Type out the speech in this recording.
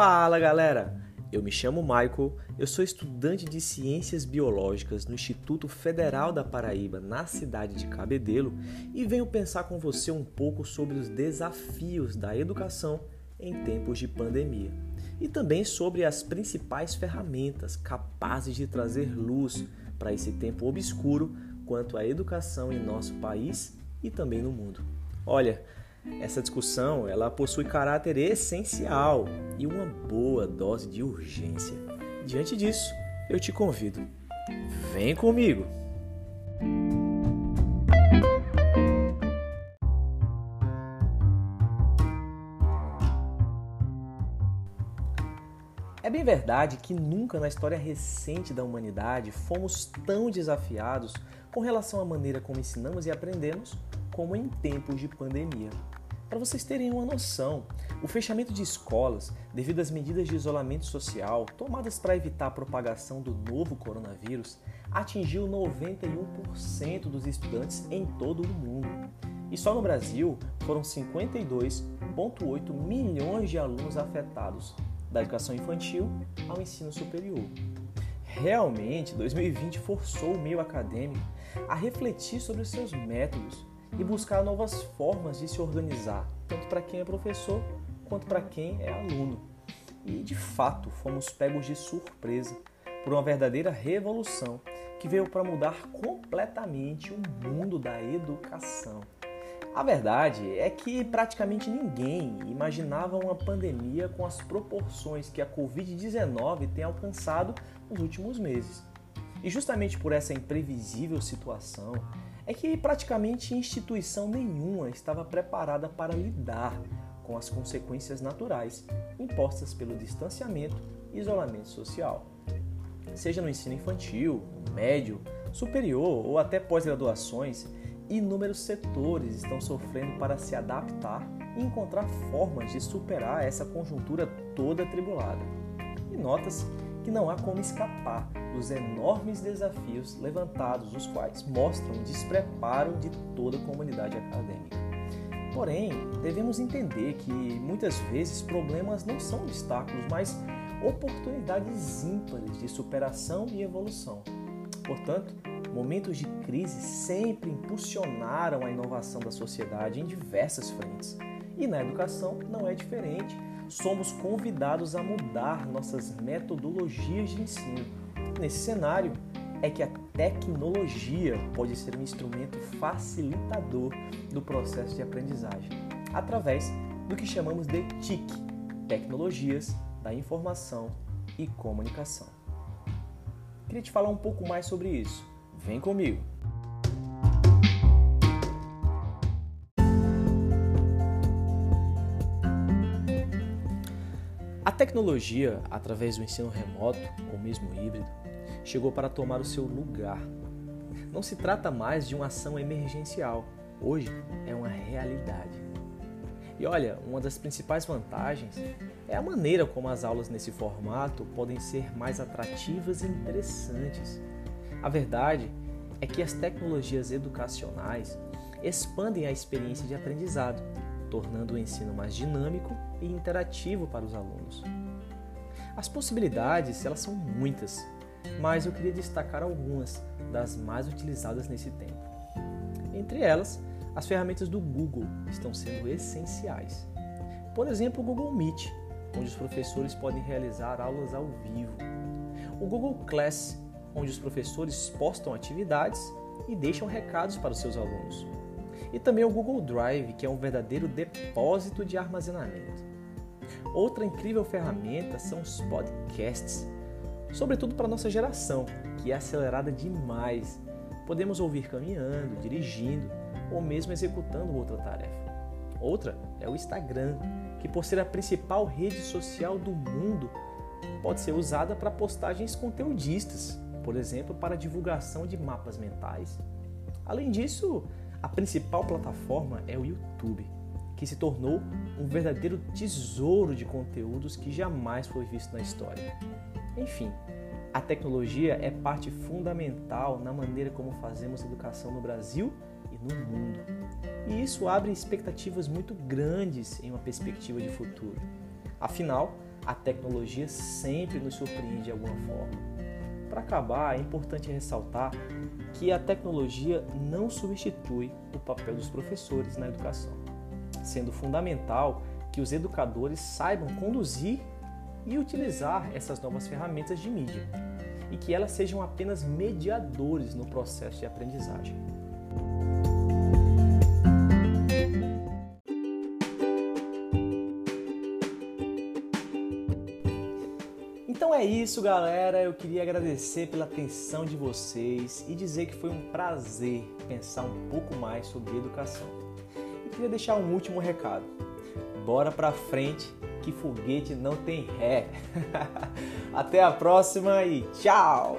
Fala galera! Eu me chamo Michael, eu sou estudante de Ciências Biológicas no Instituto Federal da Paraíba, na cidade de Cabedelo, e venho pensar com você um pouco sobre os desafios da educação em tempos de pandemia e também sobre as principais ferramentas capazes de trazer luz para esse tempo obscuro quanto à educação em nosso país e também no mundo. Olha, essa discussão ela possui caráter essencial e uma boa dose de urgência. Diante disso, eu te convido. Vem comigo! É bem verdade que nunca na história recente da humanidade fomos tão desafiados com relação à maneira como ensinamos e aprendemos como em tempos de pandemia. Para vocês terem uma noção, o fechamento de escolas, devido às medidas de isolamento social tomadas para evitar a propagação do novo coronavírus, atingiu 91% dos estudantes em todo o mundo. E só no Brasil foram 52,8 milhões de alunos afetados, da educação infantil ao ensino superior. Realmente, 2020 forçou o meio acadêmico a refletir sobre os seus métodos e buscar novas formas de se organizar, tanto para quem é professor quanto para quem é aluno. E de fato, fomos pegos de surpresa por uma verdadeira revolução que veio para mudar completamente o mundo da educação. A verdade é que praticamente ninguém imaginava uma pandemia com as proporções que a Covid-19 tem alcançado nos últimos meses. E justamente por essa imprevisível situação é que praticamente instituição nenhuma estava preparada para lidar com as consequências naturais impostas pelo distanciamento e isolamento social. Seja no ensino infantil, médio, superior ou até pós-graduações, inúmeros setores estão sofrendo para se adaptar e encontrar formas de superar essa conjuntura toda atribulada. E nota-se que não há como escapar dos enormes desafios levantados, os quais mostram o despreparo de toda a comunidade acadêmica. Porém, devemos entender que muitas vezes problemas não são obstáculos, mas oportunidades ímpares de superação e evolução. Portanto, Momentos de crise sempre impulsionaram a inovação da sociedade em diversas frentes. E na educação não é diferente. Somos convidados a mudar nossas metodologias de ensino. Nesse cenário, é que a tecnologia pode ser um instrumento facilitador do processo de aprendizagem, através do que chamamos de TIC Tecnologias da Informação e Comunicação. Queria te falar um pouco mais sobre isso. Vem comigo! Tecnologia, através do ensino remoto ou mesmo híbrido, chegou para tomar o seu lugar. Não se trata mais de uma ação emergencial, hoje é uma realidade. E olha, uma das principais vantagens é a maneira como as aulas nesse formato podem ser mais atrativas e interessantes. A verdade é que as tecnologias educacionais expandem a experiência de aprendizado, tornando o ensino mais dinâmico e interativo para os alunos. As possibilidades, elas são muitas, mas eu queria destacar algumas das mais utilizadas nesse tempo. Entre elas, as ferramentas do Google estão sendo essenciais. Por exemplo, o Google Meet, onde os professores podem realizar aulas ao vivo. O Google Class, onde os professores postam atividades e deixam recados para os seus alunos. E também o Google Drive, que é um verdadeiro depósito de armazenamento. Outra incrível ferramenta são os podcasts, sobretudo para nossa geração, que é acelerada demais. Podemos ouvir caminhando, dirigindo ou mesmo executando outra tarefa. Outra é o Instagram, que por ser a principal rede social do mundo, pode ser usada para postagens conteudistas, por exemplo, para divulgação de mapas mentais. Além disso, a principal plataforma é o YouTube, que se tornou um verdadeiro tesouro de conteúdos que jamais foi visto na história. Enfim, a tecnologia é parte fundamental na maneira como fazemos educação no Brasil e no mundo. E isso abre expectativas muito grandes em uma perspectiva de futuro. Afinal, a tecnologia sempre nos surpreende de alguma forma. Para acabar, é importante ressaltar que a tecnologia não substitui o papel dos professores na educação, sendo fundamental que os educadores saibam conduzir e utilizar essas novas ferramentas de mídia e que elas sejam apenas mediadores no processo de aprendizagem. Então é isso, galera. Eu queria agradecer pela atenção de vocês e dizer que foi um prazer pensar um pouco mais sobre educação. E queria deixar um último recado. Bora pra frente que foguete não tem ré. Até a próxima e tchau!